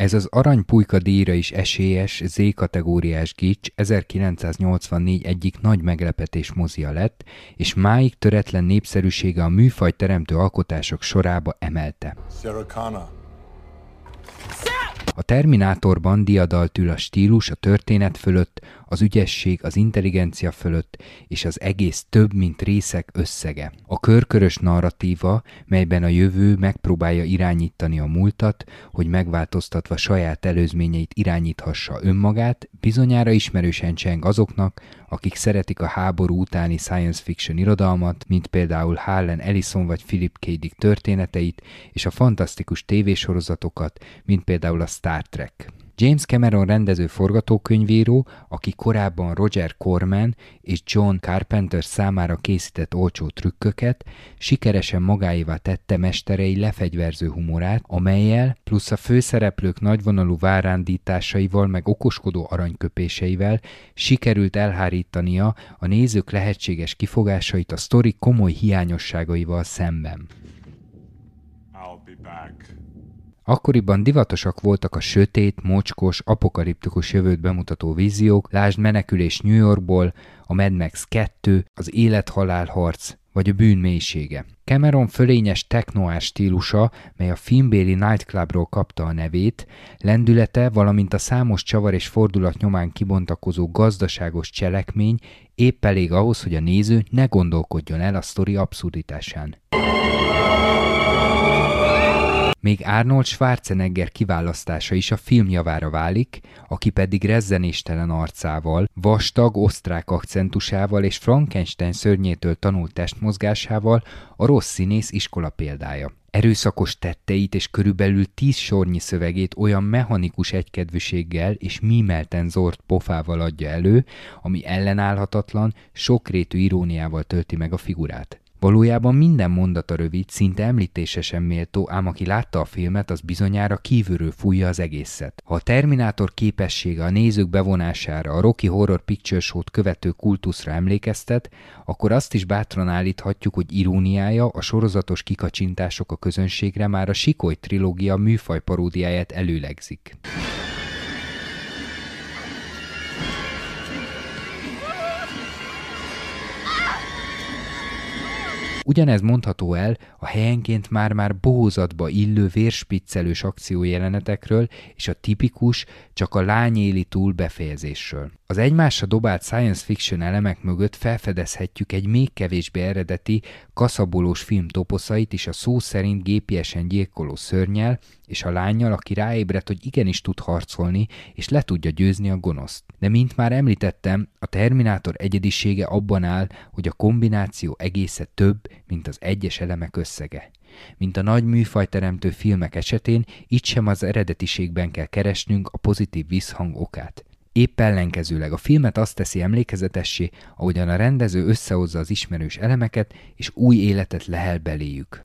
Ez az aranypulyka díjra is esélyes Z-kategóriás gics 1984 egyik nagy meglepetés mozia lett, és máig töretlen népszerűsége a műfaj teremtő alkotások sorába emelte. Sarah Connor. A Terminátorban diadalt ül a stílus a történet fölött, az ügyesség az intelligencia fölött, és az egész több, mint részek összege. A körkörös narratíva, melyben a jövő megpróbálja irányítani a múltat, hogy megváltoztatva saját előzményeit irányíthassa önmagát, bizonyára ismerősen cseng azoknak, akik szeretik a háború utáni science fiction irodalmat, mint például Harlan Ellison vagy Philip K. Dick történeteit, és a fantasztikus tévésorozatokat, mint például a Star Trek. James Cameron rendező forgatókönyvíró, aki korábban Roger Corman és John Carpenter számára készített olcsó trükköket, sikeresen magáévá tette mesterei lefegyverző humorát, amelyel plusz a főszereplők nagyvonalú várándításaival meg okoskodó aranyköpéseivel sikerült elhárítania a nézők lehetséges kifogásait a sztori komoly hiányosságaival szemben. I'll be back. Akkoriban divatosak voltak a sötét, mocskos, apokaliptikus jövőt bemutató víziók, lásd menekülés New Yorkból, a Mad Max 2, az élet-halál harc, vagy a bűn mélysége. Cameron fölényes technoás stílusa, mely a filmbéli nightclubról kapta a nevét, lendülete, valamint a számos csavar és fordulat nyomán kibontakozó gazdaságos cselekmény épp elég ahhoz, hogy a néző ne gondolkodjon el a sztori abszurditásán. Még Arnold Schwarzenegger kiválasztása is a film javára válik, aki pedig rezzenéstelen arcával, vastag osztrák akcentusával és Frankenstein szörnyétől tanult testmozgásával a rossz színész iskola példája. Erőszakos tetteit és körülbelül tíz sornyi szövegét olyan mechanikus egykedvűséggel és mímelten zord pofával adja elő, ami ellenállhatatlan, sokrétű iróniával tölti meg a figurát. Valójában minden mondata rövid, szinte említése sem méltó, ám aki látta a filmet, az bizonyára kívülről fújja az egészet. Ha a Terminátor képessége a nézők bevonására a Rocky Horror Picture Show-t követő kultuszra emlékeztet, akkor azt is bátran állíthatjuk, hogy iróniája, a sorozatos kikacsintások a közönségre már a Sikoly trilógia műfaj paródiáját előlegzik. Ugyanez mondható el a helyenként már-már bohózatba illő vérspiccelős akciójelenetekről és a tipikus, csak a lány éli túl befejezésről. Az egymásra dobált science fiction elemek mögött felfedezhetjük egy még kevésbé eredeti, kaszabolós film toposzait is a szó szerint gépiesen gyilkoló szörnyel, és a lányjal, aki ráébredt, hogy igenis tud harcolni, és le tudja győzni a gonoszt. De mint már említettem, a Terminátor egyedisége abban áll, hogy a kombináció egésze több, mint az egyes elemek összege. Mint a nagy műfajteremtő filmek esetén, itt sem az eredetiségben kell keresnünk a pozitív visszhang okát. Épp ellenkezőleg a filmet azt teszi emlékezetessé, ahogyan a rendező összehozza az ismerős elemeket, és új életet lehel beléjük.